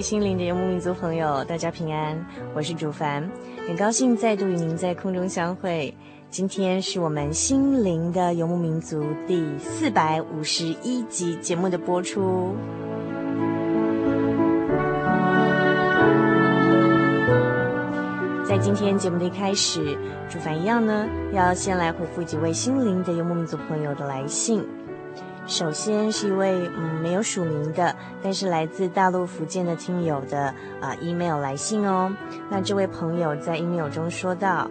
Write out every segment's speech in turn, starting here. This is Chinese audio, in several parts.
心灵的游牧民族朋友，大家平安，我是主凡，很高兴再度与您在空中相会。今天是我们心灵的游牧民族第四百五十一集节目的播出。在今天节目的一开始，主凡一样呢，要先来回复几位心灵的游牧民族朋友的来信。首先是一位嗯没有署名的，但是来自大陆福建的听友的啊、email 来信哦。那这位朋友在 email 中说道：“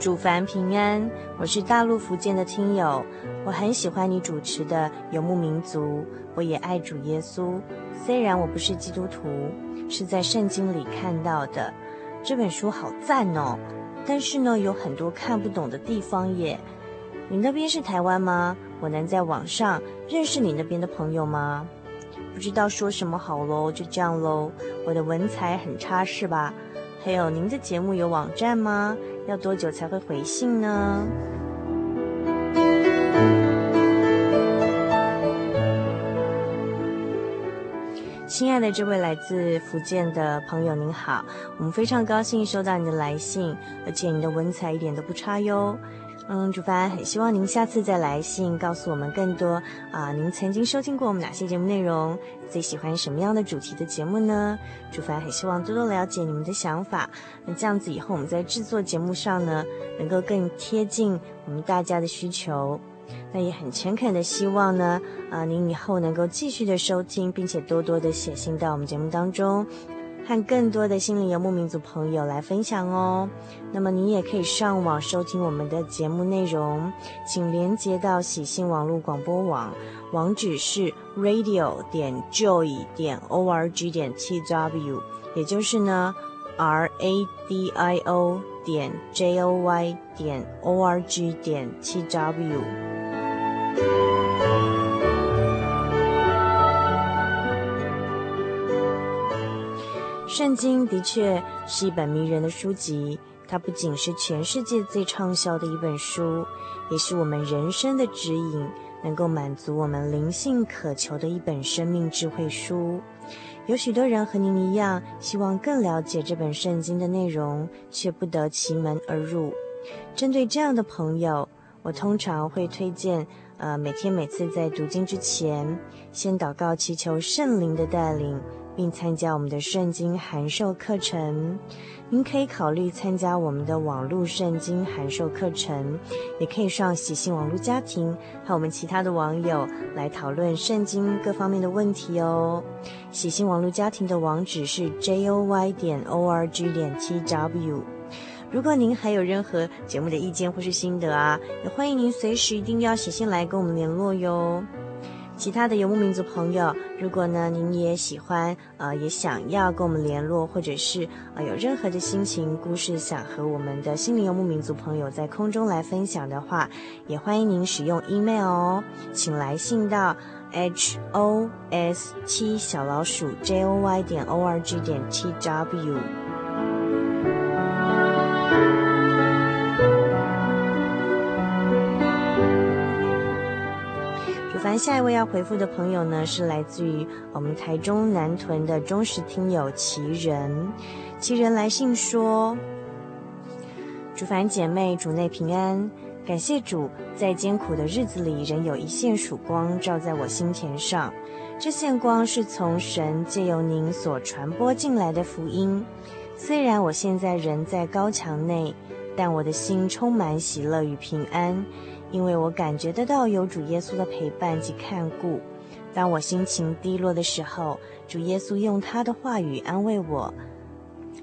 主凡平安，我是大陆福建的听友，我很喜欢你主持的游牧民族，我也爱主耶稣。虽然我不是基督徒，是在圣经里看到的这本书好赞哦，但是呢有很多看不懂的地方耶。”你那边是台湾吗？我能在网上认识你那边的朋友吗？不知道说什么好喽，就这样喽。我的文采很差是吧？还有您的节目有网站吗？要多久才会回信呢？亲爱的这位来自福建的朋友您好，我们非常高兴收到你的来信，而且你的文采一点都不差哟。嗯，主凡很希望您下次再来信，告诉我们更多啊、您曾经收听过我们哪些节目内容？最喜欢什么样的主题的节目呢？主凡很希望多多了解你们的想法。那这样子以后我们在制作节目上呢，能够更贴近我们大家的需求。那也很诚恳的希望呢，啊、您以后能够继续的收听，并且多多的写信到我们节目当中。和更多的心灵游牧民族朋友来分享哦。那么你也可以上网收听我们的节目内容，请连接到喜信网络广播网，网址是 radio 点 joy 点 org 点 tw，也就是呢 r a d i o 点 j o y 点 org 点 tw。圣经的确是一本迷人的书籍，它不仅是全世界最畅销的一本书，也是我们人生的指引，能够满足我们灵性渴求的一本生命智慧书。有许多人和您一样，希望更了解这本圣经的内容，却不得其门而入。针对这样的朋友，我通常会推荐，呃，每天每次在读经之前，先祷告祈求圣灵的带领。并参加我们的圣经函授课程，您可以考虑参加我们的网络圣经函授课程，也可以上喜信网络家庭和我们其他的网友来讨论圣经各方面的问题哦。喜信网络家庭的网址是 joy 点 org 点 tw。如果您还有任何节目的意见或是心得啊，也欢迎您随时一定要写信来跟我们联络哟。其他的游牧民族朋友，如果呢您也喜欢，呃，也想要跟我们联络，或者是呃有任何的心情故事想和我们的心灵游牧民族朋友在空中来分享的话，也欢迎您使用 email 哦，请来信到 h o s 七小老鼠 j o y 点 o r g 点 t w。下一位要回复的朋友呢，是来自于我们台中南屯的忠实听友奇人。奇人来信说：“主凡姐妹，主内平安。”感谢主，在艰苦的日子里，仍有一线曙光照在我心田上。这线光是从神借由您所传播进来的福音。虽然我现在人在高墙内，但我的心充满喜乐与平安，因为我感觉得到有主耶稣的陪伴及看顾。当我心情低落的时候，主耶稣用他的话语安慰我；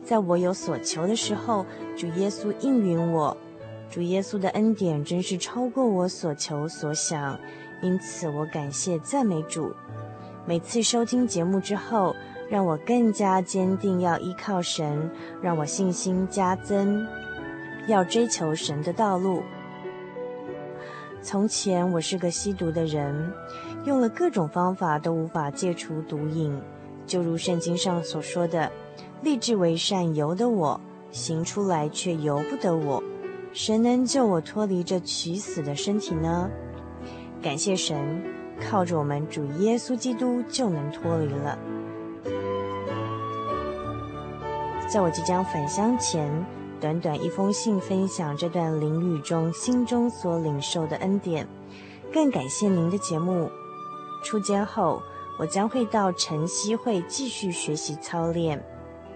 在我有所求的时候，主耶稣应允我。主耶稣的恩典真是超过我所求所想，因此我感谢赞美主。每次收听节目之后，让我更加坚定要依靠神，让我信心加增，要追求神的道路。从前我是个吸毒的人，用了各种方法都无法戒除毒瘾，就如圣经上所说的：“立志为善由得我，行出来却由不得我。”谁能救我脱离这取死的身体呢？感谢神，靠着我们主耶稣基督就能脱离了。在我即将返乡前，短短一封信分享这段灵语中心中所领受的恩典，更感谢您的节目。出监后，我将会到晨曦会继续学习操练，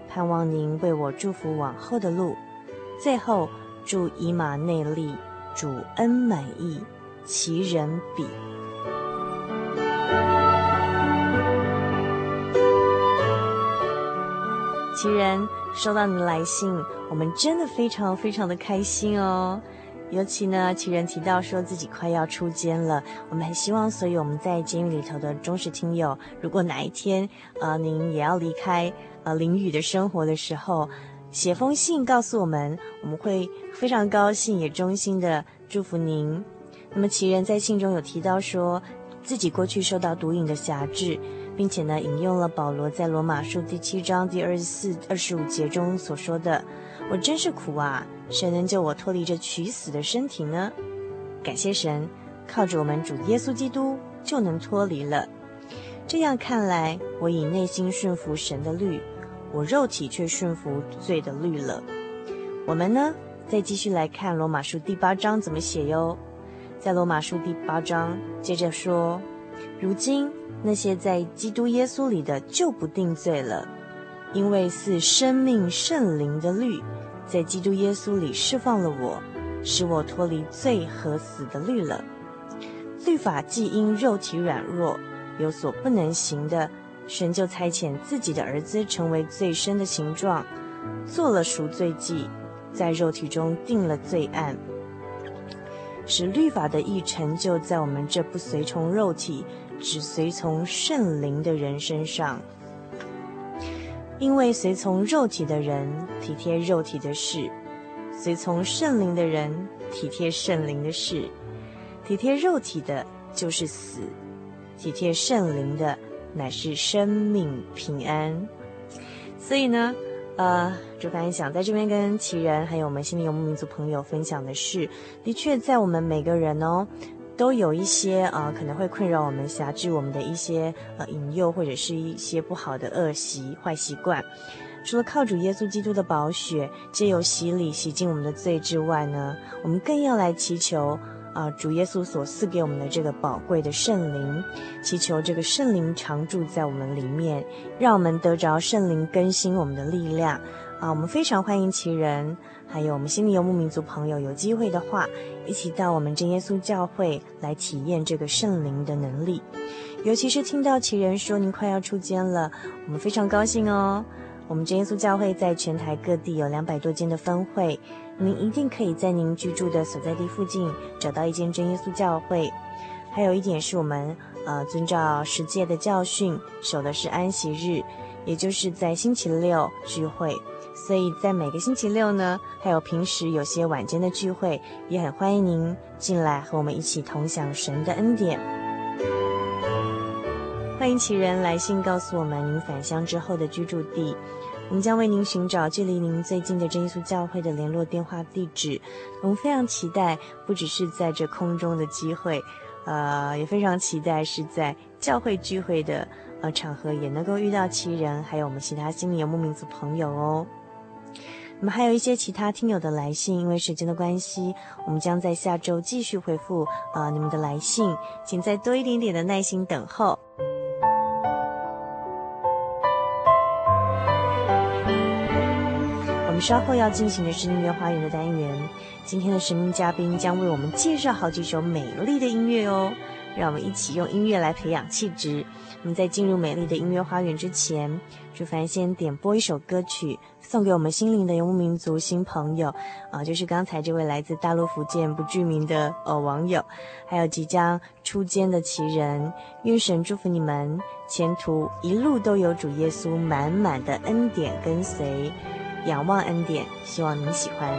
盼望您为我祝福往后的路。最后。祝以马内利，主恩满溢，齐仁笔。齐仁收到你的来信，我们真的非常非常的开心哦。尤其呢，齐仁提到说自己快要出监了，我们很希望所有我们在监狱里头的忠实听友，如果哪一天呃您也要离开呃淋雨的生活的时候。写封信告诉我们，我们会非常高兴，也衷心的祝福您。那么齐仁在信中有提到说，自己过去受到毒瘾的辖制，并且呢引用了保罗在罗马书第七章第二十四、二十五节中所说的：“我真是苦啊，谁能救我脱离这取死的身体呢？”感谢神，靠着我们主耶稣基督就能脱离了。这样看来，我以内心顺服神的律。我肉体却顺服罪的律了。我们呢，再继续来看罗马书第八章怎么写哟。在罗马书第八章接着说：如今那些在基督耶稣里的就不定罪了，因为是生命圣灵的律在基督耶稣里释放了我，使我脱离罪和死的律了。律法既因肉体软弱有所不能行的。神就差遣自己的儿子成为最深的形状，做了赎罪祭，在肉体中定了罪案，使律法的义成就在我们这不随从肉体，只随从圣灵的人身上。因为随从肉体的人体贴肉体的事，随从圣灵的人体贴圣灵的事。体贴肉体的就是死，体贴圣灵的。乃是生命平安，所以呢，呃，主凡想在这边跟奇人还有我们心灵游牧民族朋友分享的是，的确在我们每个人哦，都有一些、呃、可能会困扰我们、辖制我们的一些呃引诱或者是一些不好的恶习、坏习惯。除了靠主耶稣基督的宝血，借由洗礼洗净我们的罪之外呢，我们更要来祈求。啊，主耶稣所赐给我们的这个宝贵的圣灵，祈求这个圣灵常住在我们里面，让我们得着圣灵更新我们的力量。啊，我们非常欢迎其人，还有我们心里游牧民族朋友，有机会的话，一起到我们真耶稣教会来体验这个圣灵的能力。尤其是听到其人说您快要出监了，我们非常高兴哦。我们真耶稣教会在全台各地有两百多间的分会。您一定可以在您居住的所在地附近找到一间真耶稣教会。还有一点是我们呃遵照十诫的教训，守的是安息日，也就是在星期六聚会。所以在每个星期六呢，还有平时有些晚间的聚会，也很欢迎您进来和我们一起同享神的恩典。欢迎其人来信告诉我们您返乡之后的居住地，我们将为您寻找距离您最近的真耶稣教会的联络电话地址。我们非常期待，不只是在这空中的机会，呃，也非常期待是在教会聚会的呃场合也能够遇到其人，还有我们其他心灵游牧民族朋友哦。那么还有一些其他听友的来信，因为时间的关系，我们将在下周继续回复啊、你们的来信，请再多一点点的耐心等候。稍后要进行的是音乐花园的单元，今天的神秘嘉宾将为我们介绍好几首美丽的音乐哦，让我们一起用音乐来培养气质。我们在进入美丽的音乐花园之前，主凡先点播一首歌曲，送给我们心灵的游牧民族新朋友，啊，就是刚才这位来自大陆福建不具名的呃网友，还有即将出监的奇人，愿神祝福你们前途一路都有主耶稣满满的恩典跟随，仰望恩典希望你喜欢。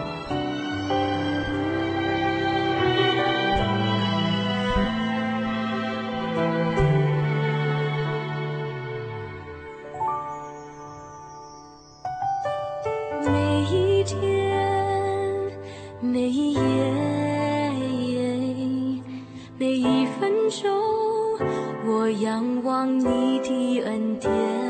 每一天每一夜每一分钟我仰望你的恩典。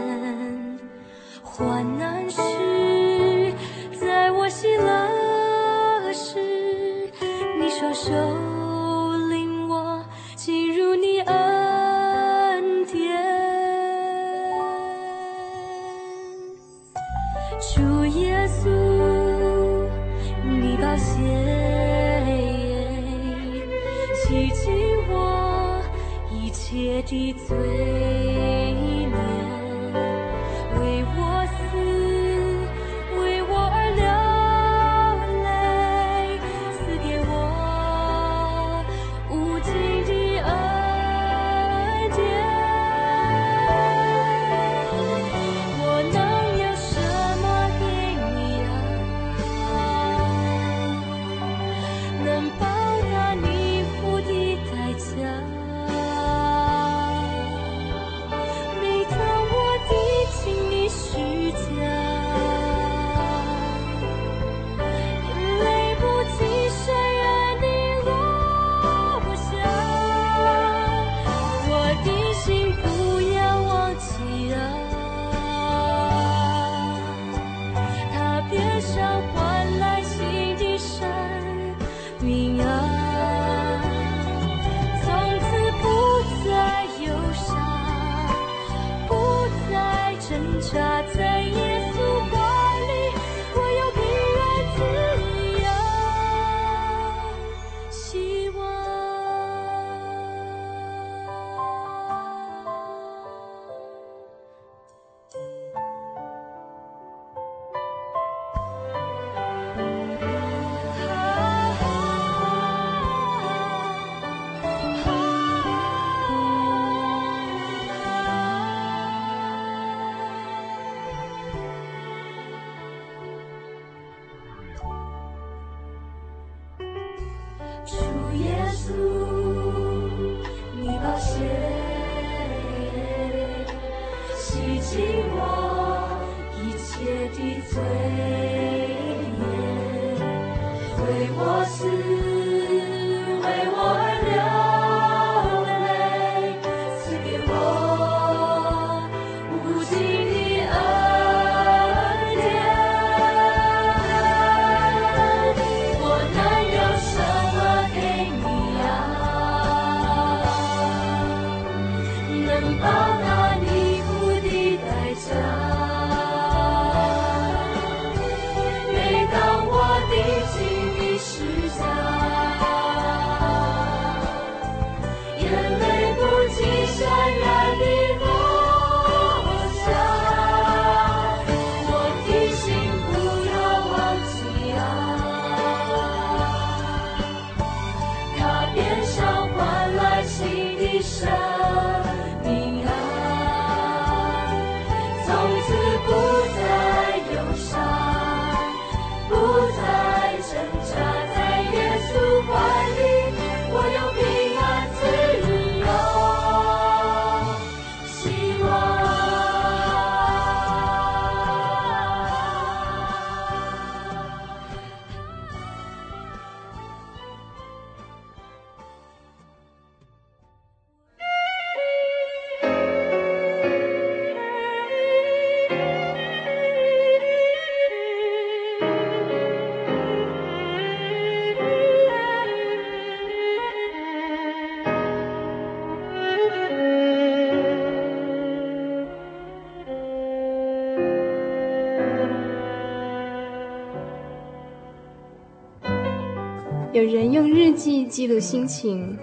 有人用日记记录心情，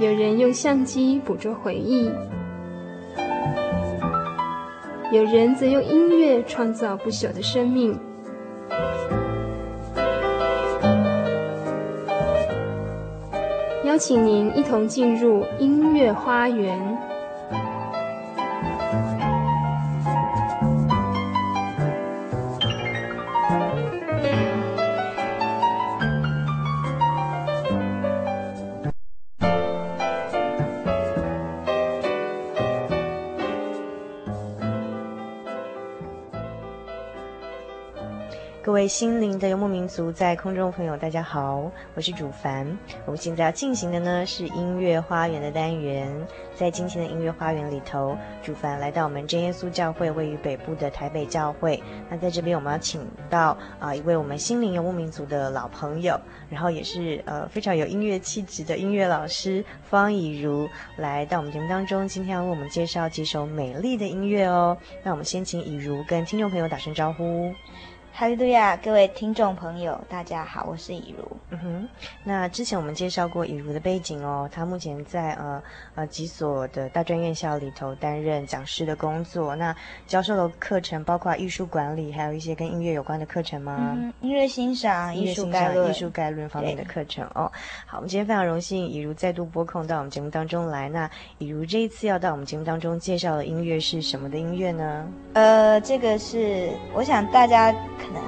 有人用相机捕捉回忆，有人则用音乐创造不朽的生命。邀请您一同进入音乐花园。位心灵的游牧民族，在空中朋友，大家好，我是主凡。我们现在要进行的呢是音乐花园的单元。在今天的音乐花园里头，主凡来到我们真耶稣教会位于北部的台北教会。那在这边，我们要请到啊、一位我们心灵游牧民族的老朋友，然后也是呃非常有音乐气质的音乐老师方以如，来到我们节目当中。今天要为我们介绍几首美丽的音乐哦。那我们先请以如跟听众朋友打声招呼。哈利路亚，各位听众朋友，大家好，我是以如。嗯哼，那之前我们介绍过以如的背景哦，他目前在呃呃几所的大专院校里头担任讲师的工作。那教授的课程包括艺术管理，还有一些跟音乐有关的课程吗？嗯，音乐欣赏、艺术概论、艺术概论方面的课程哦。好，我们今天非常荣幸以如再度拨空到我们节目当中来。那以如这一次要到我们节目当中介绍的音乐是什么的音乐呢？呃，这个是我想大家。可能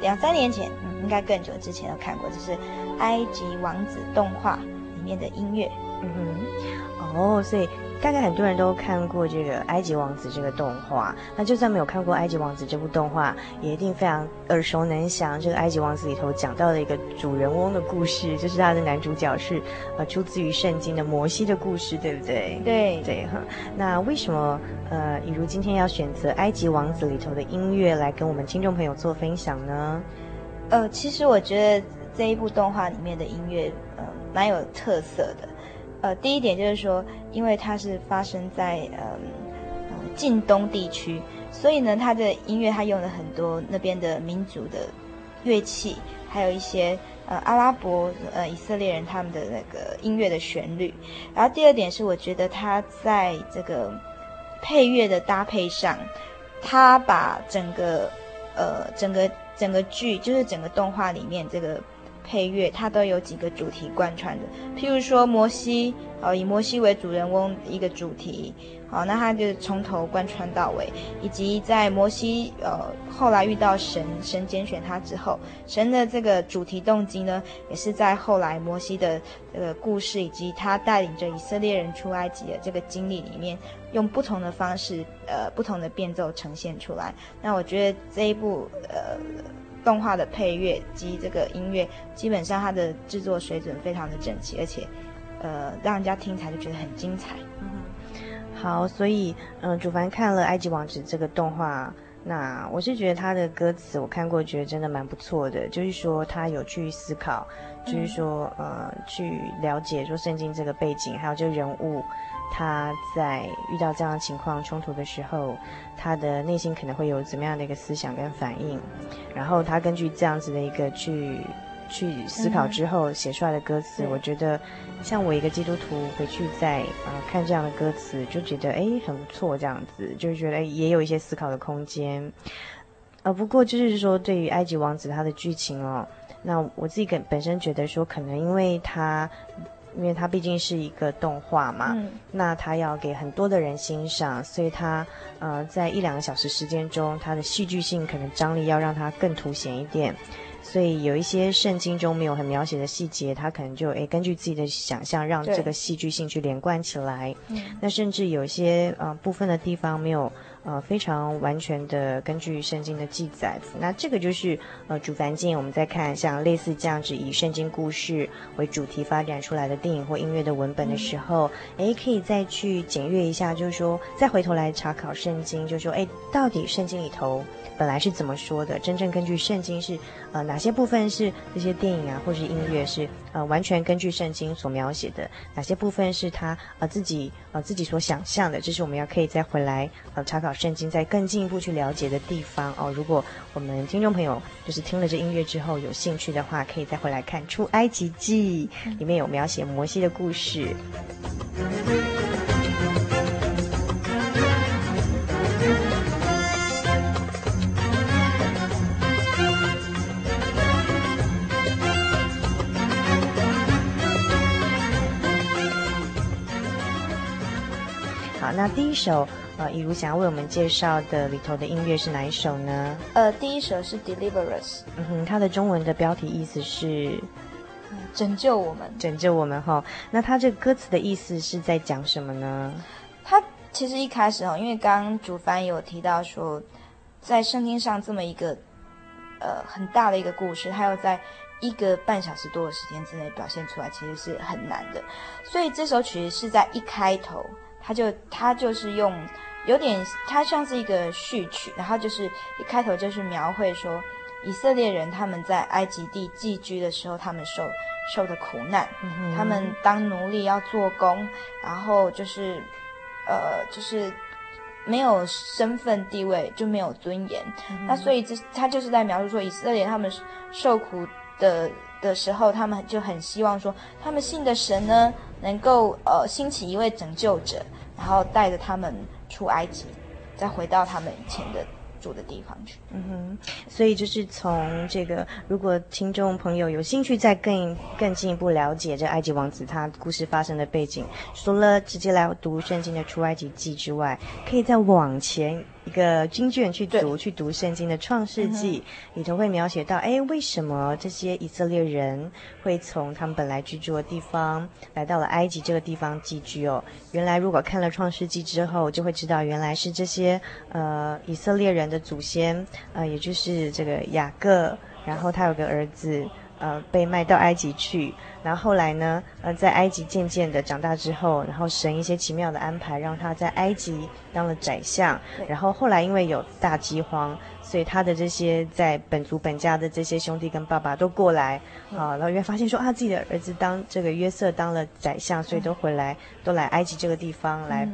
两三年前，嗯，应该更久之前有看过，就是《埃及王子》动画里面的音乐。嗯哼，哦，所以。大概很多人都看过这个《埃及王子》这个动画，那就算没有看过《埃及王子》这部动画，也一定非常耳熟能详。这个《埃及王子》里头讲到的一个主人翁的故事，就是他的男主角是呃出自于圣经的摩西的故事，对不对？对对哈。那为什么呃，以如今天要选择《埃及王子》里头的音乐来跟我们听众朋友做分享呢？呃，其实我觉得这一部动画里面的音乐呃蛮有特色的。呃，第一点就是说，因为它是发生在嗯呃近东地区，所以呢，它的音乐它用了很多那边的民族的乐器，还有一些呃阿拉伯呃以色列人他们的那个音乐的旋律。然后第二点是，我觉得它在这个配乐的搭配上，它把整个呃整个整个剧，就是整个动画里面这个。配乐它都有几个主题贯穿的，譬如说摩西，呃，以摩西为主人翁一个主题，好，那它就从头贯穿到尾，以及在摩西呃后来遇到神，神拣选他之后，神的这个主题动机呢，也是在后来摩西的这个故事以及他带领着以色列人出埃及的这个经历里面，用不同的方式，呃，不同的变奏呈现出来。那我觉得这一部呃。动画的配乐及这个音乐，基本上它的制作水准非常的整齐，而且，呃，让人家听起来就觉得很精彩。嗯，好，所以，嗯、呃，主凡看了《埃及王子》这个动画，那我是觉得他的歌词我看过，觉得真的蛮不错的，就是说他有去思考，就是说，呃，去了解说圣经这个背景，还有这个人物。他在遇到这样的情况冲突的时候，他的内心可能会有怎么样的一个思想跟反应，然后他根据这样子的一个去去思考之后写出来的歌词，嗯、我觉得像我一个基督徒回去再啊、呃、看这样的歌词，就觉得哎很不错，这样子就是觉得也有一些思考的空间。呃，不过就是说对于埃及王子他的剧情哦，那我自己本本身觉得说可能因为他。因为它毕竟是一个动画嘛，嗯、那它要给很多的人欣赏，所以它呃在一两个小时时间中，它的戏剧性可能张力要让它更凸显一点，所以有一些圣经中没有很描写的细节，它可能就诶根据自己的想象让这个戏剧性去连贯起来。嗯、那甚至有一些呃部分的地方没有。呃，非常完全的根据圣经的记载，那这个就是呃主凡间我们在看像类似这样子以圣经故事为主题发展出来的电影或音乐的文本的时候，哎、可以再去检阅一下，就是说再回头来查考圣经，就是说哎，到底圣经里头本来是怎么说的？真正根据圣经是呃哪些部分是这些电影啊或是音乐是呃完全根据圣经所描写的？哪些部分是他呃自己呃自己所想象的？这是我们要可以再回来呃查考。考圣经再更进一步去了解的地方哦。如果我们听众朋友就是听了这音乐之后有兴趣的话，可以再回来看《出埃及记》，里面有描写摩西的故事。那第一首，呃，以如想要为我们介绍的里头的音乐是哪一首呢？呃，第一首是《Deliver Us》，嗯哼，它的中文的标题意思是，嗯，拯救我们，拯救我们哈。那它这个歌词的意思是在讲什么呢？它其实一开始哈，因为刚刚主翻有提到说，在圣经上这么一个呃很大的一个故事，它要在一个半小时多的时间之内表现出来，其实是很难的。所以这首曲是在一开头。他就他就是用有点，它像是一个序曲，然后就是一开头就是描绘说以色列人他们在埃及地寄居的时候，他们受受的苦难，嗯、他们当奴隶要做工，然后就是呃就是没有身份地位，就没有尊严。嗯、那所以这他就是在描述说以色列他们受苦的的时候，他们就很希望说他们信的神呢能够呃兴起一位拯救者。然后带着他们出埃及，再回到他们以前的住的地方去。嗯哼，所以就是从这个，如果听众朋友有兴趣再更更进一步了解这埃及王子他故事发生的背景，除了直接来读圣经的出埃及记之外，可以再往前。一个经卷去读，去读圣经的创世纪，里头会描写到，哎，为什么这些以色列人会从他们本来居住的地方来到了埃及这个地方寄居哦？原来如果看了创世纪之后，就会知道原来是这些呃以色列人的祖先，呃，也就是这个雅各，然后他有个儿子。呃，被卖到埃及去，然后后来呢，呃，在埃及渐渐的长大之后，然后神一些奇妙的安排，让他在埃及当了宰相。然后后来因为有大饥荒，所以他的这些在本族本家的这些兄弟跟爸爸都过来，啊，然后因为发现说啊，自己的儿子当这个约瑟当了宰相，所以都回来，嗯、都来埃及这个地方来。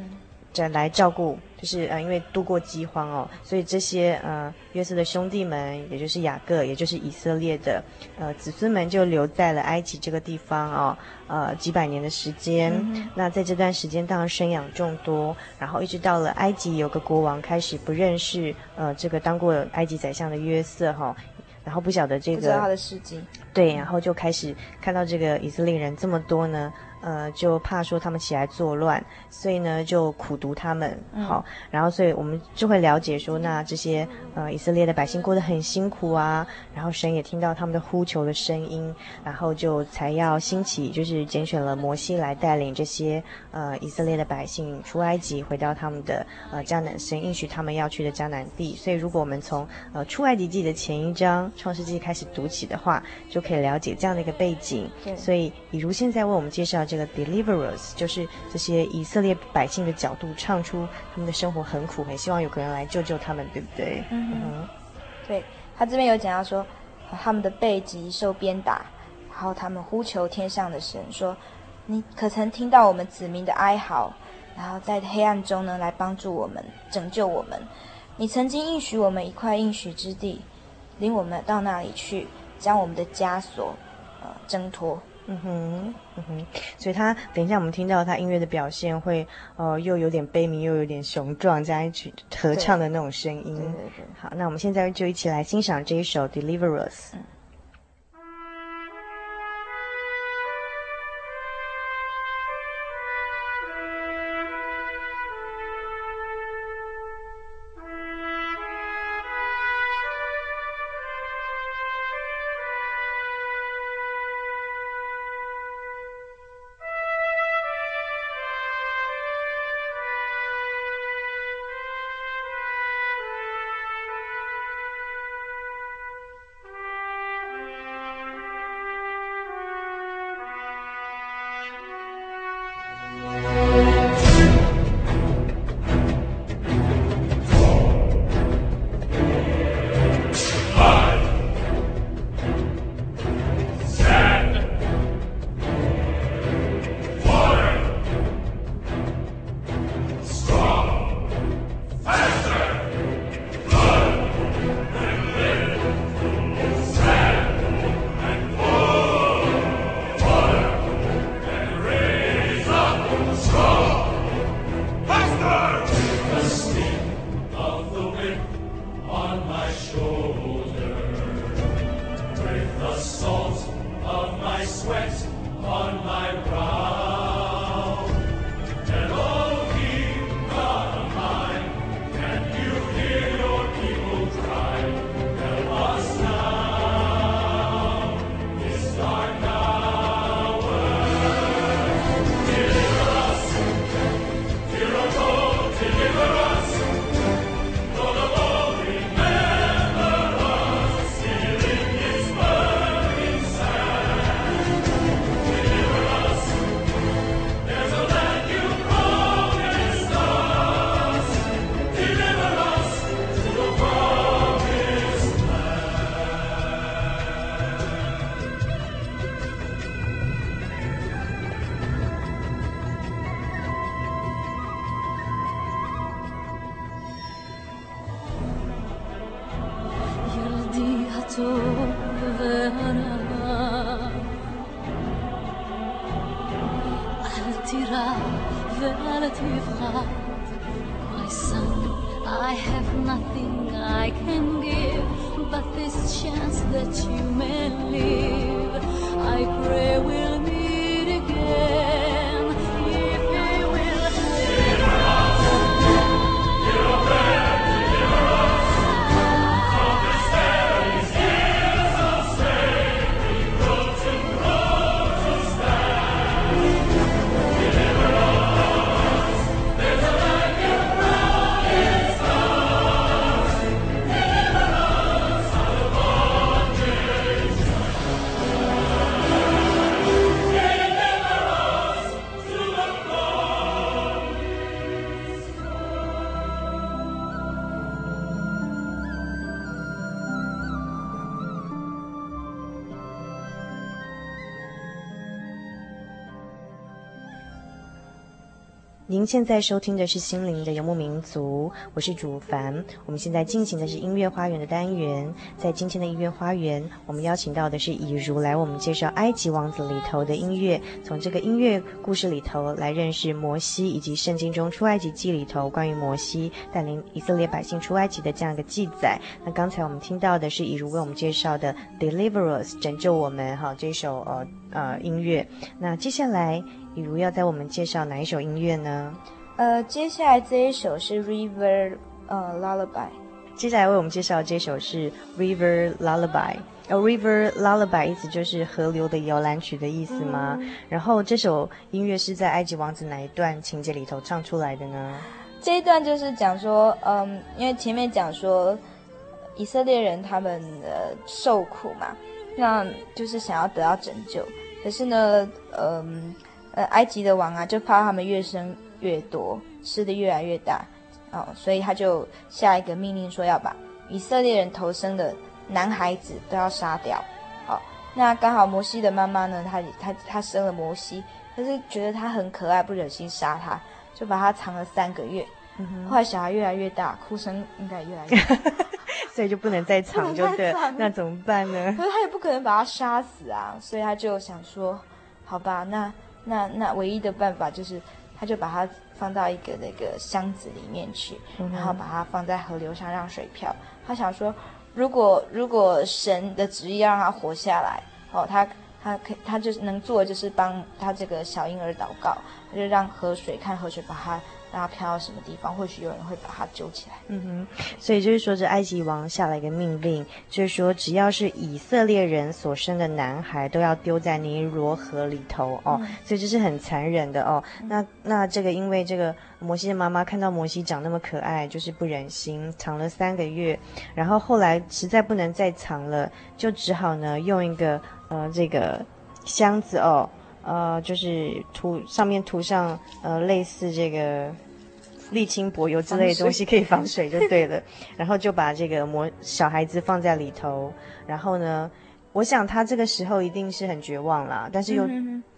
嗯再来照顾，就是呃，因为度过饥荒哦，所以这些呃约瑟的兄弟们，也就是雅各，也就是以色列的呃子孙们，就留在了埃及这个地方哦，呃几百年的时间。嗯、那在这段时间，当然生养众多，然后一直到了埃及有个国王开始不认识呃这个当过埃及宰相的约瑟哈、哦，然后不晓得这个不知道他的事迹，对，然后就开始看到这个以色列人这么多呢。呃，就怕说他们起来作乱，所以呢就苦读他们。好，嗯、然后所以我们就会了解说，那这些呃以色列的百姓过得很辛苦啊。然后神也听到他们的呼求的声音，然后就才要兴起，就是拣选了摩西来带领这些呃以色列的百姓出埃及，回到他们的呃迦南，神应许他们要去的迦南地。所以如果我们从呃出埃及记的前一章创世纪开始读起的话，就可以了解这样的一个背景。对所以以如现在为我们介绍。这个 Deliverers 就是这些以色列百姓的角度，唱出他们的生活很苦，很希望有个人来救救他们，对不对？嗯对，他这边有讲到说，他们的背脊受鞭打，然后他们呼求天上的神，说：“你可曾听到我们子民的哀嚎？然后在黑暗中呢，来帮助我们，拯救我们。你曾经应许我们一块应许之地，领我们到那里去，将我们的枷锁呃挣脱。”嗯哼，嗯哼，所以他等一下我们听到他音乐的表现会，呃，又有点悲鸣，又有点雄壮，加一曲合唱的那种声音。对对对。好，那我们现在就一起来欣赏这一首《Deliver Us》。嗯现在收听的是心灵的游牧民族，我是主凡。我们现在进行的是音乐花园的单元，在今天的音乐花园，我们邀请到的是以如来我们介绍埃及王子里头的音乐，从这个音乐故事里头来认识摩西，以及圣经中出埃及记里头关于摩西带领以色列百姓出埃及的这样一个记载。那刚才我们听到的是以如为我们介绍的《Deliver Us》拯救我们哈这首呃呃音乐。那接下来。比如要在我们介绍哪一首音乐呢？呃，接下来这一首是 River 呃 Lullaby。接下来为我们介绍的这首是 River Lullaby。呃，River Lullaby 意思就是河流的摇篮曲的意思吗？嗯。然后这首音乐是在埃及王子哪一段情节里头唱出来的呢？这一段就是讲说，嗯，因为前面讲说以色列人他们呃受苦嘛，那就是想要得到拯救，可是呢，嗯。呃，埃及的王啊，就怕他们越生越多，吃的越来越大，哦，所以他就下一个命令说要把以色列人头生的男孩子都要杀掉。好，哦，那刚好摩西的妈妈呢，她她她生了摩西，可是觉得他很可爱，不忍心杀他，就把他藏了三个月。后来小孩越来越大，哭声应该越来越大，所以就不能再藏，就对。那怎么办呢？可是他也不可能把他杀死啊，所以他就想说，好吧，那。那那唯一的办法就是，他就把它放到一个那个箱子里面去，嗯、然后把它放在河流上让水漂。他想说，如果如果神的旨意要让他活下来，哦，他他可他就是能做的就是帮他这个小婴儿祷告，他就让河水看河水把他。让他飘到什么地方？或许有人会把它揪起来。嗯哼，所以就是说，这埃及王下了一个命令，就是说，只要是以色列人所生的男孩，都要丢在尼罗河里头哦。嗯、所以这是很残忍的哦。嗯、那那这个，因为这个摩西的妈妈看到摩西长那么可爱，就是不忍心藏了三个月，然后后来实在不能再藏了，就只好呢用一个呃这个箱子哦，呃就是涂上面涂上呃类似这个。沥青柏油之类的东西可以防水就对了，然后就把这个模小孩子放在里头，然后呢，我想他这个时候一定是很绝望啦，但是又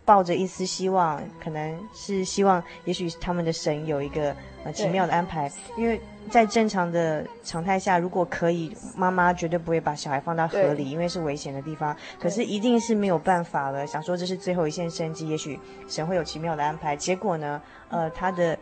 抱着一丝希望，可能是希望，也许他们的神有一个呃奇妙的安排，因为在正常的常态下，如果可以，妈妈绝对不会把小孩放到河里，因为是危险的地方。可是一定是没有办法了，想说这是最后一线生机，也许神会有奇妙的安排。结果呢，呃，他的。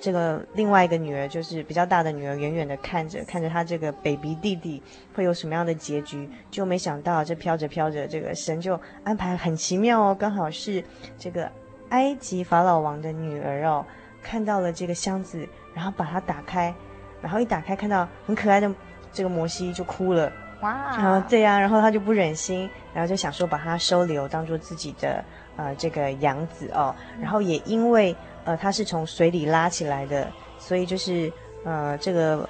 这个另外一个女儿就是比较大的女儿，远远的看着，看着她这个 baby 弟弟会有什么样的结局，就没想到这飘着飘着，这个神就安排很奇妙哦，刚好是这个埃及法老王的女儿哦，看到了这个箱子，然后把它打开，然后一打开看到很可爱的这个摩西就哭了，哇，然后对呀、啊，然后他就不忍心，然后就想说把他收留当做自己的呃这个养子哦，然后也因为。呃，它是从水里拉起来的，所以就是呃，这个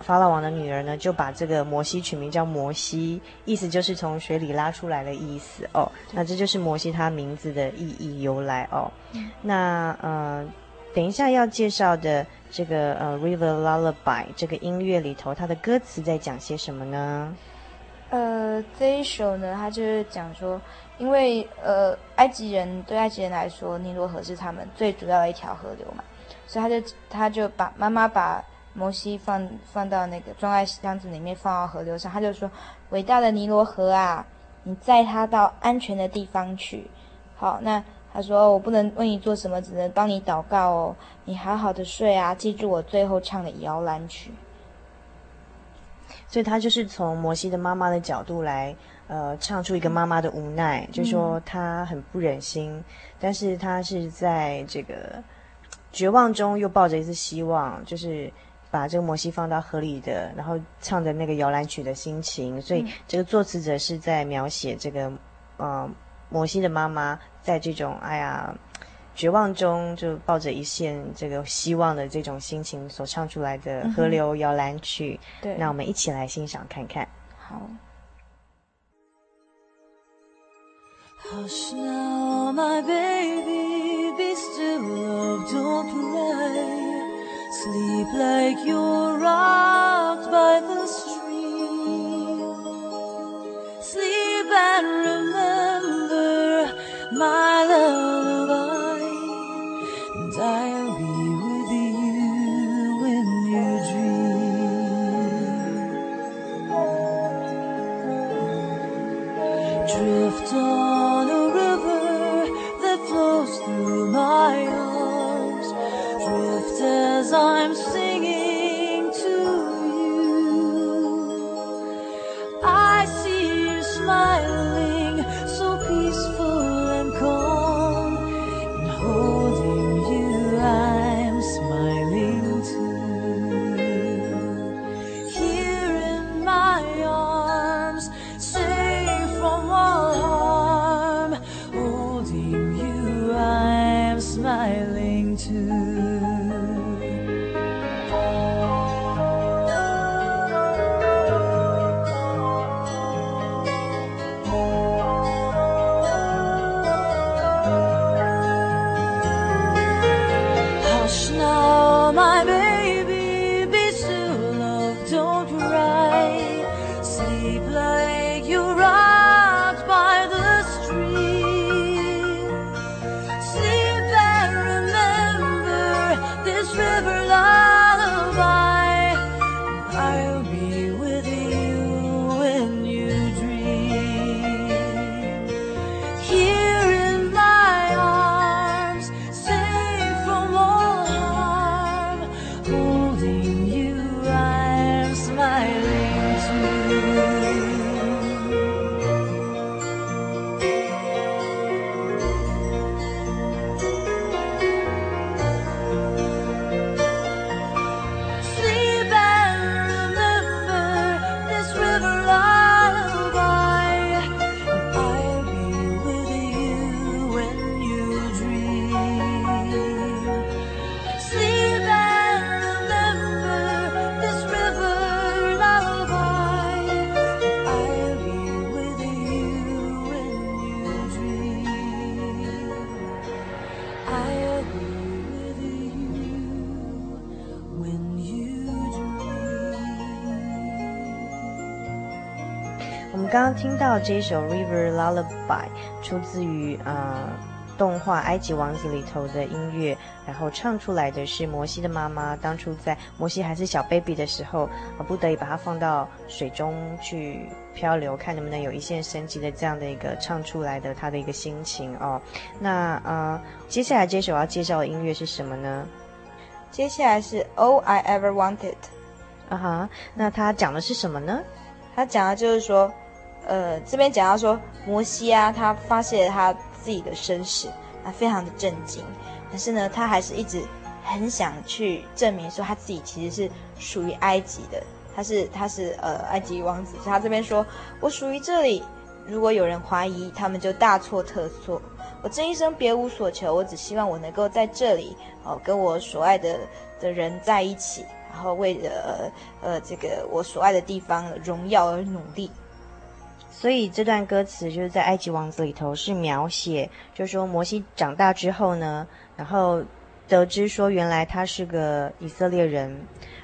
法老王的女儿呢，就把这个摩西取名叫摩西，意思就是从水里拉出来的意思哦。那这就是摩西他名字的意义由来哦。那呃，等一下要介绍的这个呃《River Lullaby》这个音乐里头，它的歌词在讲些什么呢？呃，这一首呢，它就是讲说。因为呃，埃及人对埃及人来说，尼罗河是他们最主要的一条河流嘛，所以他就他就把妈妈把摩西放放到那个装在箱子里面，放到河流上，他就说：“伟大的尼罗河啊，你载他到安全的地方去。”好，那他说：“我不能为你做什么，只能帮你祷告哦。你好好的睡啊，记住我最后唱的摇篮曲。”所以他就是从摩西的妈妈的角度来，呃，唱出一个妈妈的无奈，嗯、就说她很不忍心，但是她是在这个绝望中又抱着一丝希望，就是把这个摩西放到河里的，然后唱着那个摇篮曲的心情。所以这个作词者是在描写这个，呃，摩西的妈妈在这种哎呀。绝望中就抱着一线这个希望的这种心情所唱出来的《河流摇篮曲》嗯，对，那我们一起来欣赏看看。好。Hush now, my baby, be still, love, don't cry. Sleep like you're rocked by the stream. Sleep and remember my love. 刚刚听到这首《River Lullaby》，出自于呃动画《埃及王子》里头的音乐，然后唱出来的是摩西的妈妈当初在摩西还是小 baby 的时候，呃不得已把它放到水中去漂流，看能不能有一线生机的这样的一个唱出来的他的一个心情哦。那呃，接下来这首要介绍的音乐是什么呢？接下来是 All I Ever Wanted。啊哈，那他讲的是什么呢？他讲的就是说，呃，这边讲到说摩西啊，他发泄他自己的身世，他非常的震惊，但是呢，他还是一直很想去证明说他自己其实是属于埃及的，他是他是呃埃及王子，所以他这边说我属于这里，如果有人怀疑，他们就大错特错。我这一生别无所求，我只希望我能够在这里哦、跟我所爱的的人在一起。然后为了呃这个我所爱的地方荣耀而努力，所以这段歌词就是在《埃及王子》里头是描写，就是说摩西长大之后呢，然后得知说原来他是个以色列人。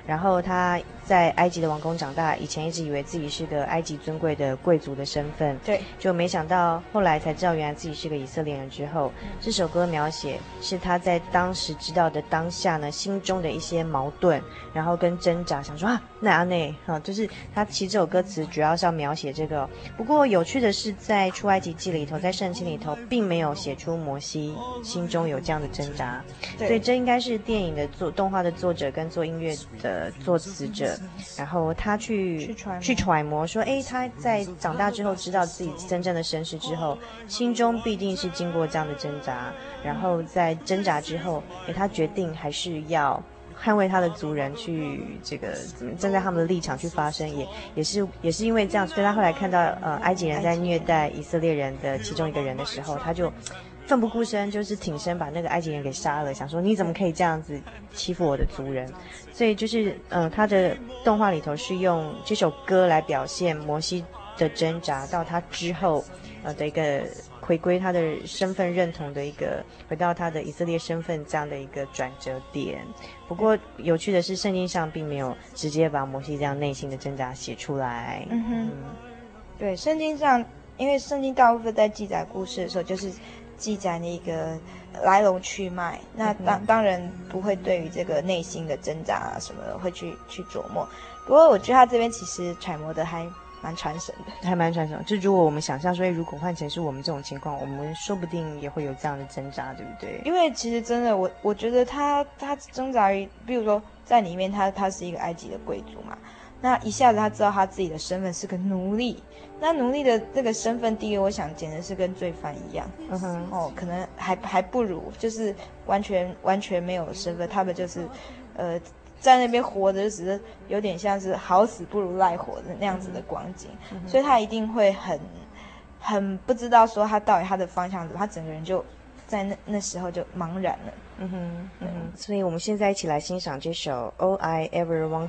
然后他在埃及的王宫长大，以前一直以为自己是个埃及尊贵的贵族的身份，对，就没想到后来才知道原来自己是个以色列人之后，嗯、这首歌描写是他在当时知道的当下呢，心中的一些矛盾，然后跟挣扎，想说啊，那阿内哈，就是他其实这首歌词主要是要描写这个。不过有趣的是，在出埃及记里头，在圣经里头，并没有写出摩西心中有这样的挣扎，所以这应该是电影的作动画的作者跟做音乐的。呃，作词者，然后他去去揣摩说，哎，他在长大之后知道自己真正的身世之后，心中必定是经过这样的挣扎，然后在挣扎之后，哎，他决定还是要捍卫他的族人，去这个站在他们的立场去发声，也也是也是因为这样，所以他后来看到呃埃及人在虐待以色列人的其中一个人的时候，他就。奋不顾身，就是挺身把那个埃及人给杀了，想说你怎么可以这样子欺负我的族人？所以就是，呃，他的动画里头是用这首歌来表现摩西的挣扎，到他之后，呃的一个回归他的身份认同的一个，回到他的以色列身份这样的一个转折点。不过有趣的是，圣经上并没有直接把摩西这样内心的挣扎写出来。嗯哼，嗯对，圣经上，因为圣经大部分在记载故事的时候，就是。记载那个来龙去脉，那当当然不会对于这个内心的挣扎啊什么的会去去琢磨。不过我觉得他这边其实揣摩的还蛮传神的，还蛮传神。就如果我们想象说，如果换成是我们这种情况，我们说不定也会有这样的挣扎，对不对？因为其实真的，我我觉得他他挣扎于，比如说在里面他，他他是一个埃及的贵族嘛。那一下子他知道他自己的身份是个奴隶，那奴隶的这个身份地位，我想简直是跟罪犯一样。嗯哼，哦，可能还还不如就是完全完全没有身份，他们就是，呃，在那边活着，只是有点像是好死不如赖活的那样子的光景，嗯，所以他一定会很很不知道说他到底他的方向怎么，他整个人就在那那时候就茫然了。嗯哼，嗯哼，所以我们现在一起来欣赏这首《All I Ever Wanted》。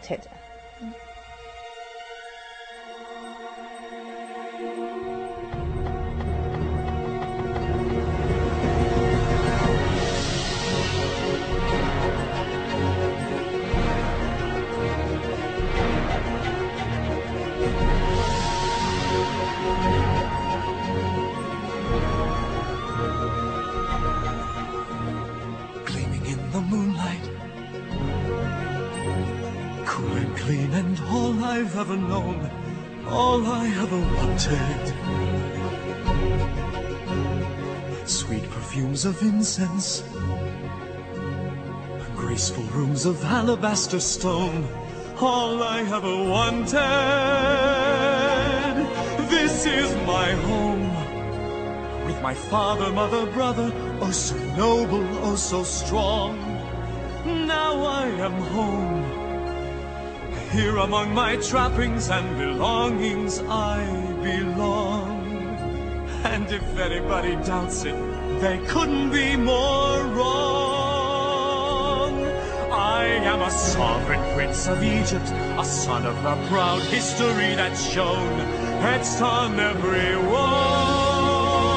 Graceful rooms of alabaster stone, all I ever wanted. This is my home, with my father, mother, brother, oh so noble, oh so strong. Now I am home. Here among my trappings and belongings I belong. And if anybody doubts it, they couldn't be more wrong. I am a sovereign prince of Egypt, a son of the proud history that's shown, etched on every wall.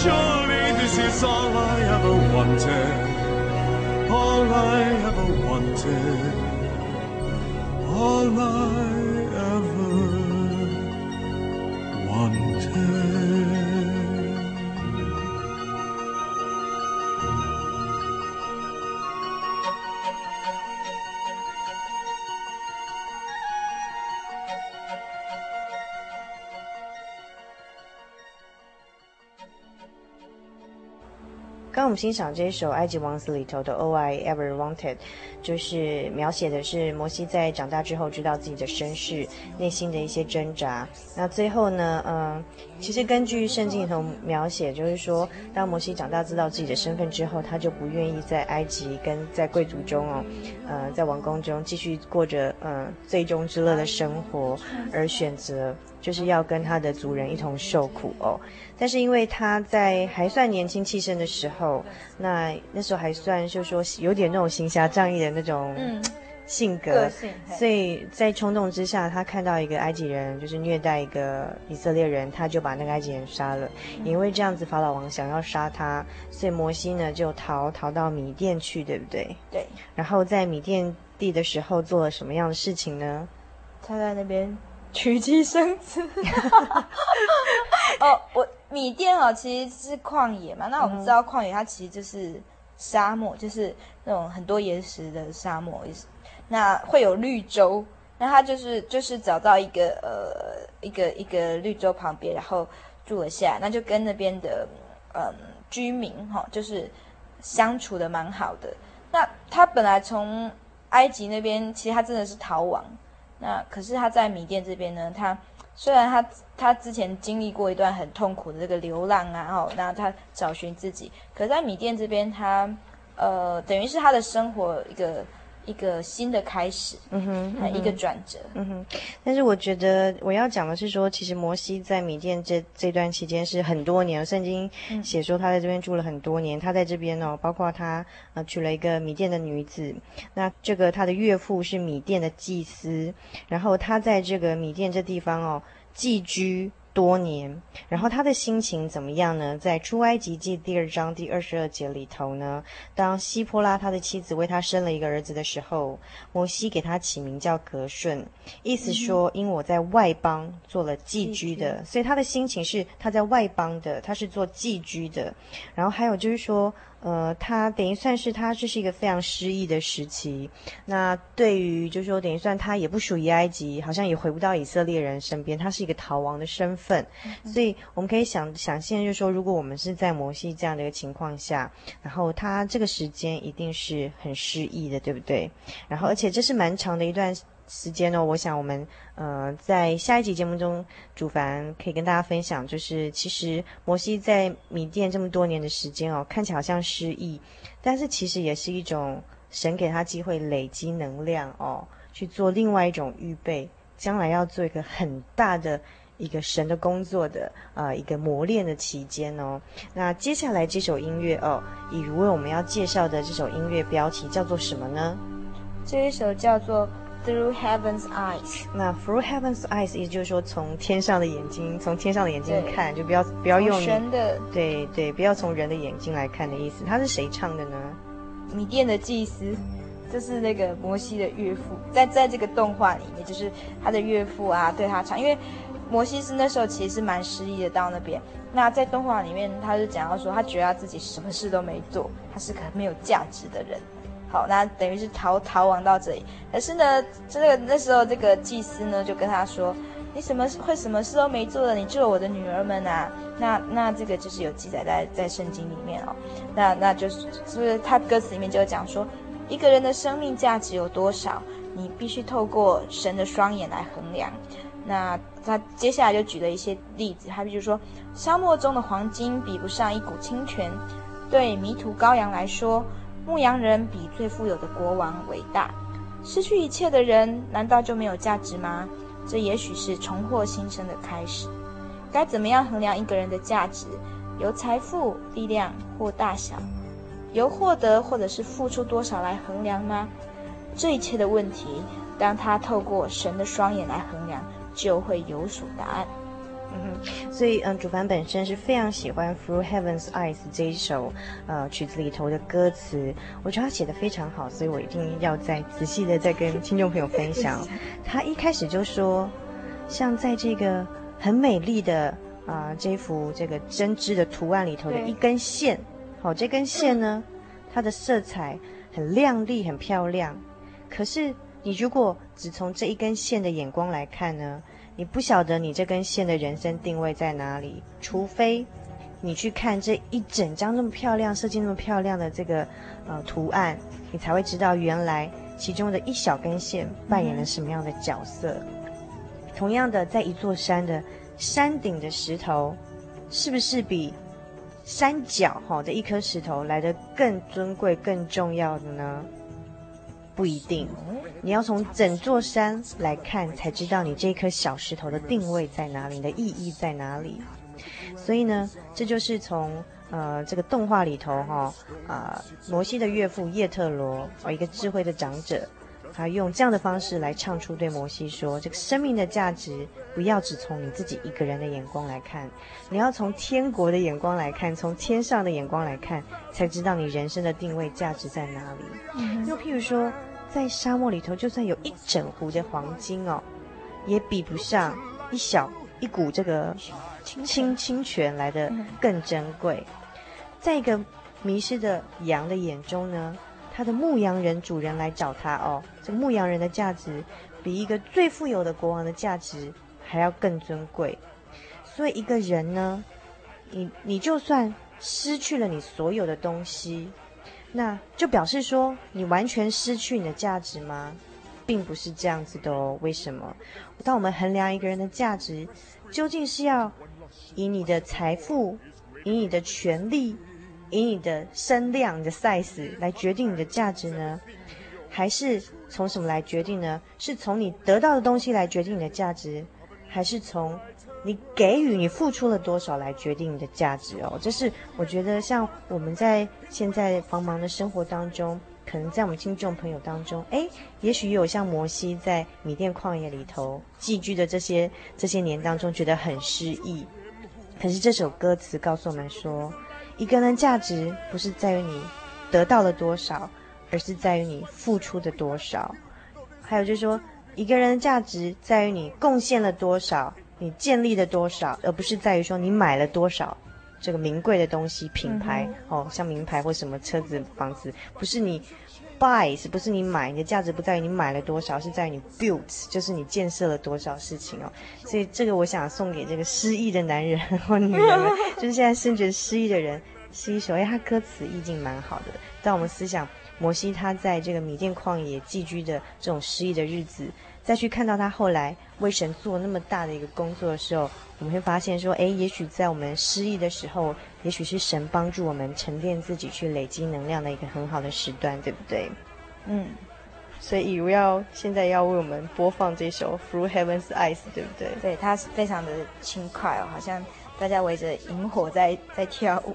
Surely this is all I ever wanted, all I ever wanted, all I 我们欣赏这一首《埃及王子》里头的《All I Ever Wanted》，就是描写的是摩西在长大之后知道自己的身世，内心的一些挣扎。那最后呢，嗯，其实根据圣经里头描写，就是说，当摩西长大知道自己的身份之后，他就不愿意在埃及跟在贵族中哦，呃，在王宫中继续过着嗯最终之乐的生活，而选择就是要跟他的族人一同受苦哦。但是因为他在还算年轻气盛的时候，那那时候还算就是说有点那种行侠仗义的那种性格，个性，所以在冲动之下，他看到一个埃及人就是虐待一个以色列人，他就把那个埃及人杀了。嗯、因为这样子，法老王想要杀他，所以摩西呢就逃逃到米甸去，对不对？对。然后在米甸地的时候做了什么样的事情呢？他在那边娶妻生子。哦，我米甸哦，其实是旷野嘛。那我们知道旷野，它其实就是沙漠，就是那种很多岩石的沙漠。那会有绿洲，那他就是就是找到一个呃一个一个绿洲旁边，然后住了下，那就跟那边的嗯居民哈、哦，就是相处的蛮好的。那他本来从埃及那边，其实他真的是逃亡。那可是他在米甸这边呢，他虽然他他之前经历过一段很痛苦的这个流浪啊，哦，那他找寻自己，可在米甸这边他呃等于是他的生活一个。一个新的开始，嗯哼，嗯哼，一个转折，嗯哼。但是我觉得我要讲的是说，其实摩西在米甸这这段期间是很多年，圣经写说他在这边住了很多年。嗯、他在这边哦，包括他呃娶了一个米甸的女子，那这个他的岳父是米甸的祭司，然后他在这个米甸这地方哦寄居。多年，然后他的心情怎么样呢？在出埃及记第二章第二十二节里头呢，当希波拉他的妻子为他生了一个儿子的时候，摩西给他起名叫格顺，意思说因我在外邦做了寄居的，所以他的心情是他在外邦的，他是做寄居的。然后还有就是说。呃，他等于算是他这是一个非常失意的时期。那对于就是说，等于算他也不属于埃及，好像也回不到以色列人身边，他是一个逃亡的身份。嗯、所以我们可以想想现在就是说，如果我们是在摩西这样的一个情况下，然后他这个时间一定是很失意的，对不对？然后而且这是蛮长的一段。时间呢？我想我们呃在下一集节目中，主凡可以跟大家分享，就是其实摩西在米甸这么多年的时间哦，看起来好像失意，但是其实也是一种神给他机会累积能量哦，去做另外一种预备，将来要做一个很大的一个神的工作的呃一个磨练的期间哦。那接下来这首音乐哦，以为我们要介绍的这首音乐标题叫做什么呢？这一首叫做。Through heaven's eyes，那 Through heaven's eyes，也就是说从天上的眼睛，从天上的眼睛看，就不要不要用神的，对对，不要从人的眼睛来看的意思。他是谁唱的呢？米店的祭司，就是那个摩西的岳父，在在这个动画里面，就是他的岳父啊对他唱，因为摩西是那时候其实是蛮失意的到那边。那在动画里面，他是讲到说，他觉得他自己什么事都没做，他是个没有价值的人。好，那等于是逃逃亡到这里。可是呢，这个那时候这个祭司呢就跟他说：“你什么会什么事都没做的，你救了我的女儿们啊？”那那这个就是有记载在在圣经里面哦。那那就是是不是他歌词里面就讲说，一个人的生命价值有多少，你必须透过神的双眼来衡量。那他接下来就举了一些例子，他比如说，沙漠中的黄金比不上一股清泉，对迷途羔羊来说。牧羊人比最富有的国王伟大。失去一切的人，难道就没有价值吗？这也许是重获新生的开始。该怎么样衡量一个人的价值？由财富、力量或大小，由获得或者是付出多少来衡量吗？这一切的问题，当他透过神的双眼来衡量，就会有所答案。嗯哼，所以嗯，主凡本身是非常喜欢《Through Heaven's Eyes》这一首呃曲子里头的歌词，我觉得他写的非常好，所以我一定要再仔细的再跟听众朋友分享。他一开始就说，像在这个很美丽的啊、呃、这幅这个针织的图案里头的一根线，好，这根线呢，它的色彩很亮丽，很漂亮。可是你如果只从这一根线的眼光来看呢？你不晓得你这根线的人生定位在哪里，除非你去看这一整张那么漂亮、设计那么漂亮的这个呃图案，你才会知道原来其中的一小根线扮演了什么样的角色。同样的，在一座山的山顶的石头，是不是比山脚哈的一颗石头来的更尊贵、更重要的呢？不一定，你要从整座山来看，才知道你这颗小石头的定位在哪里，你的意义在哪里。所以呢，这就是从呃这个动画里头哈啊、呃、摩西的岳父叶特罗哦一个智慧的长者，他用这样的方式来唱出对摩西说：“这个生命的价值，不要只从你自己一个人的眼光来看，你要从天国的眼光来看，从天上的眼光来看，才知道你人生的定位价值在哪里。又譬如说，在沙漠里头，就算有一整壶的黄金哦，也比不上一小一股这个清清泉来的更珍贵。在一个迷失的羊的眼中呢？”他的牧羊人主人来找他哦，这个牧羊人的价值比一个最富有的国王的价值还要更尊贵。所以一个人呢，你你就算失去了你所有的东西，那就表示说你完全失去你的价值吗？并不是这样子的哦。为什么？当我们衡量一个人的价值，究竟是要以你的财富，以你的权力？以你的身量、你的 size 来决定你的价值呢，还是从什么来决定呢？是从你得到的东西来决定你的价值，还是从你给予、你付出了多少来决定你的价值哦？这是我觉得，像我们在现在繁忙的生活当中，可能在我们听众朋友当中，诶，也许有像摩西在米甸旷野里头寄居的这些这些年当中，觉得很失意。可是这首歌词告诉我们说。一个人价值不是在于你得到了多少，而是在于你付出的多少。还有就是说，一个人的价值在于你贡献了多少，你建立了多少，而不是在于说你买了多少这个名贵的东西、品牌、嗯、哦，像名牌或什么车子、房子，不是你。buy 是不是你买？你的价值不在于你买了多少，是在于你 built，就是你建设了多少事情哦。所以这个我想送给这个失意的男人 或女人们，就是现在深觉失意的人，是一首哎，他歌词意境蛮好的。当我们思想摩西他在这个米甸旷野寄居的这种失意的日子，再去看到他后来为神做那么大的一个工作的时候，我们会发现说，哎，也许在我们失意的时候。也许是神帮助我们沉淀自己、去累积能量的一个很好的时段，对不对？嗯，所以以如要现在要为我们播放这首《Through Heaven's Eyes》，对不对？对，它是非常的轻快哦，好像大家围着萤火在在跳舞。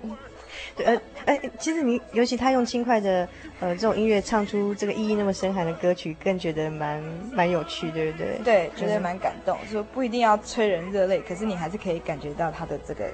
对，呃，哎，其实你尤其他用轻快的呃这种音乐唱出这个意义那么深含的歌曲，更觉得蛮蛮有趣，对不对？对，觉得蛮感动。说不一定要催人热泪，可是你还是可以感觉到他的这个。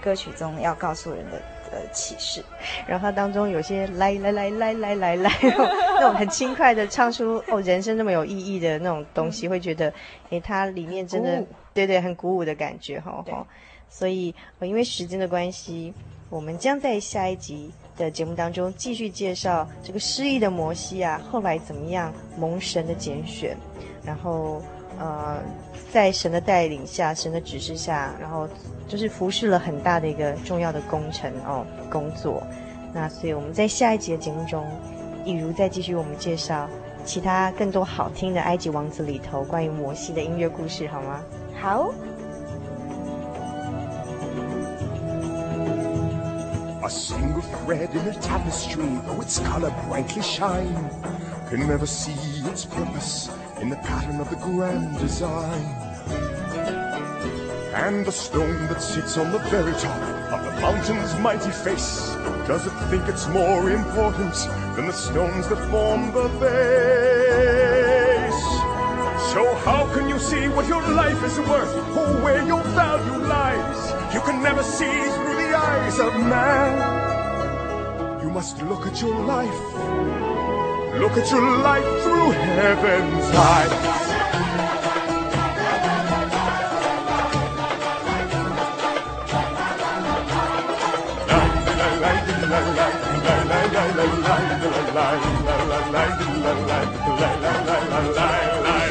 歌曲中要告诉人的呃启示，然后它当中有些来来来来来来来，那种很轻快的唱出哦人生那么有意义的那种东西，会觉得诶它里面真的对对很鼓舞的感觉哈哈。所以因为时间的关系，我们将在下一集的节目当中继续介绍这个失意的摩西啊，后来怎么样蒙神的拣选，然后。呃，在神的带领下，神的指示下，然后就是服侍了很大的一个重要的工程哦，工作。那所以我们在下一集的节目中，一如再继续我们介绍其他更多好听的埃及王子里头关于摩西的音乐故事，好吗？好。A single thread in a tapestry, though its color brightly shine, can never see its purpose in the pattern of the grand design. And the stone that sits on the very top of the mountain's mighty face, does it think it's more important than the stones that form the base? So how can you see what your life is worth or where your value lies? You can never see through the eyes of man. You must look at your life. Look at your life through heaven's eyes. la la la la la la la la la la la la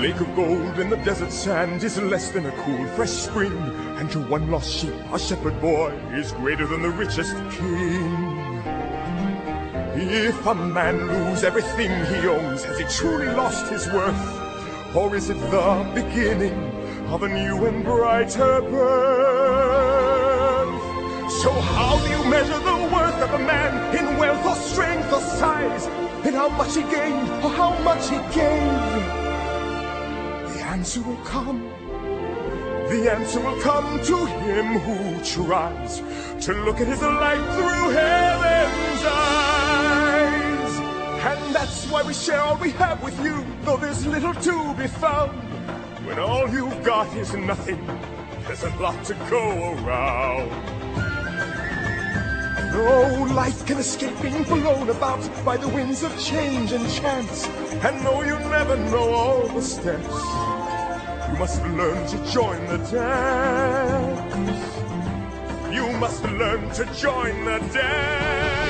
lake of gold in the desert sand is less than a cool, fresh spring. And to one lost sheep, a shepherd boy is greater than the richest king. If a man lose everything he owns, has he truly lost his worth? Or is it the beginning of a new and brighter birth? So how do you measure the of a man in wealth or strength or size? In how much he gained or how much he gave? The answer will come. the answer will come to him who tries to look at his life through heaven's eyes. And that's why we share all we have with you, though there's little to be found. When all you've got is nothing, there's a lot to go around. No life can escape being blown about by the winds of change and chance. And no, you never know all the steps. You must learn to join the dance. You must learn to join the dance.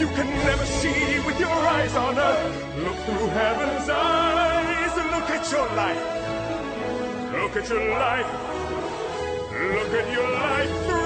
You can never see with your eyes on earth. Look through heaven's eyes. And look at your life. Look at your life. Look at your life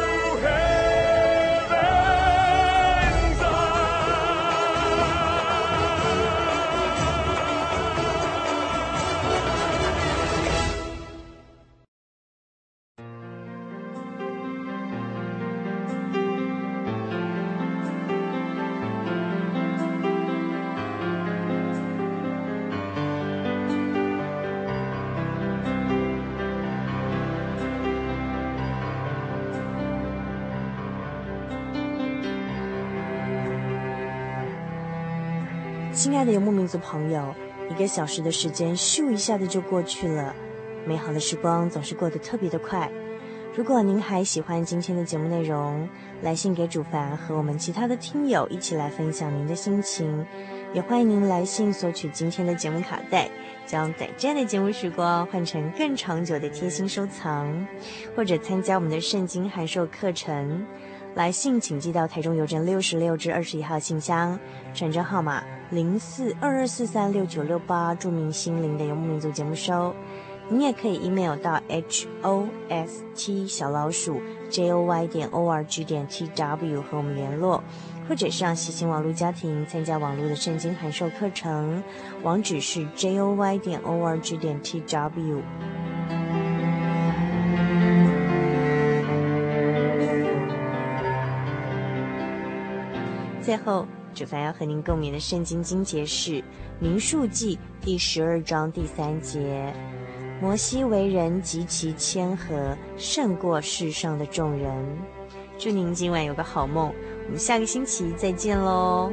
游牧民族朋友，一个小时的时间咻一下子就过去了，美好的时光总是过得特别的快。如果您还喜欢今天的节目内容，来信给主凡和我们其他的听友一起来分享您的心情，也欢迎您来信索取今天的节目卡带，将短暂的节目时光换成更长久的贴心收藏，或者参加我们的圣经函授课程。来信请寄到台中邮政六十六至二十一号信箱，传真号码零四二二四三六九六八，著名心灵的游牧民族节目收。你也可以 email 到 h o s t 小老鼠 j o y 点 o r g 点 t w 和我们联络，或者上喜信网络家庭参加网络的圣经函授课程，网址是 j o y 点 o r g 点 t w。最后，主凡要和您共勉的圣经经节是《民数记》第十二章第三节：“摩西为人极其谦和，胜过世上的众人。”祝您今晚有个好梦，我们下个星期再见喽。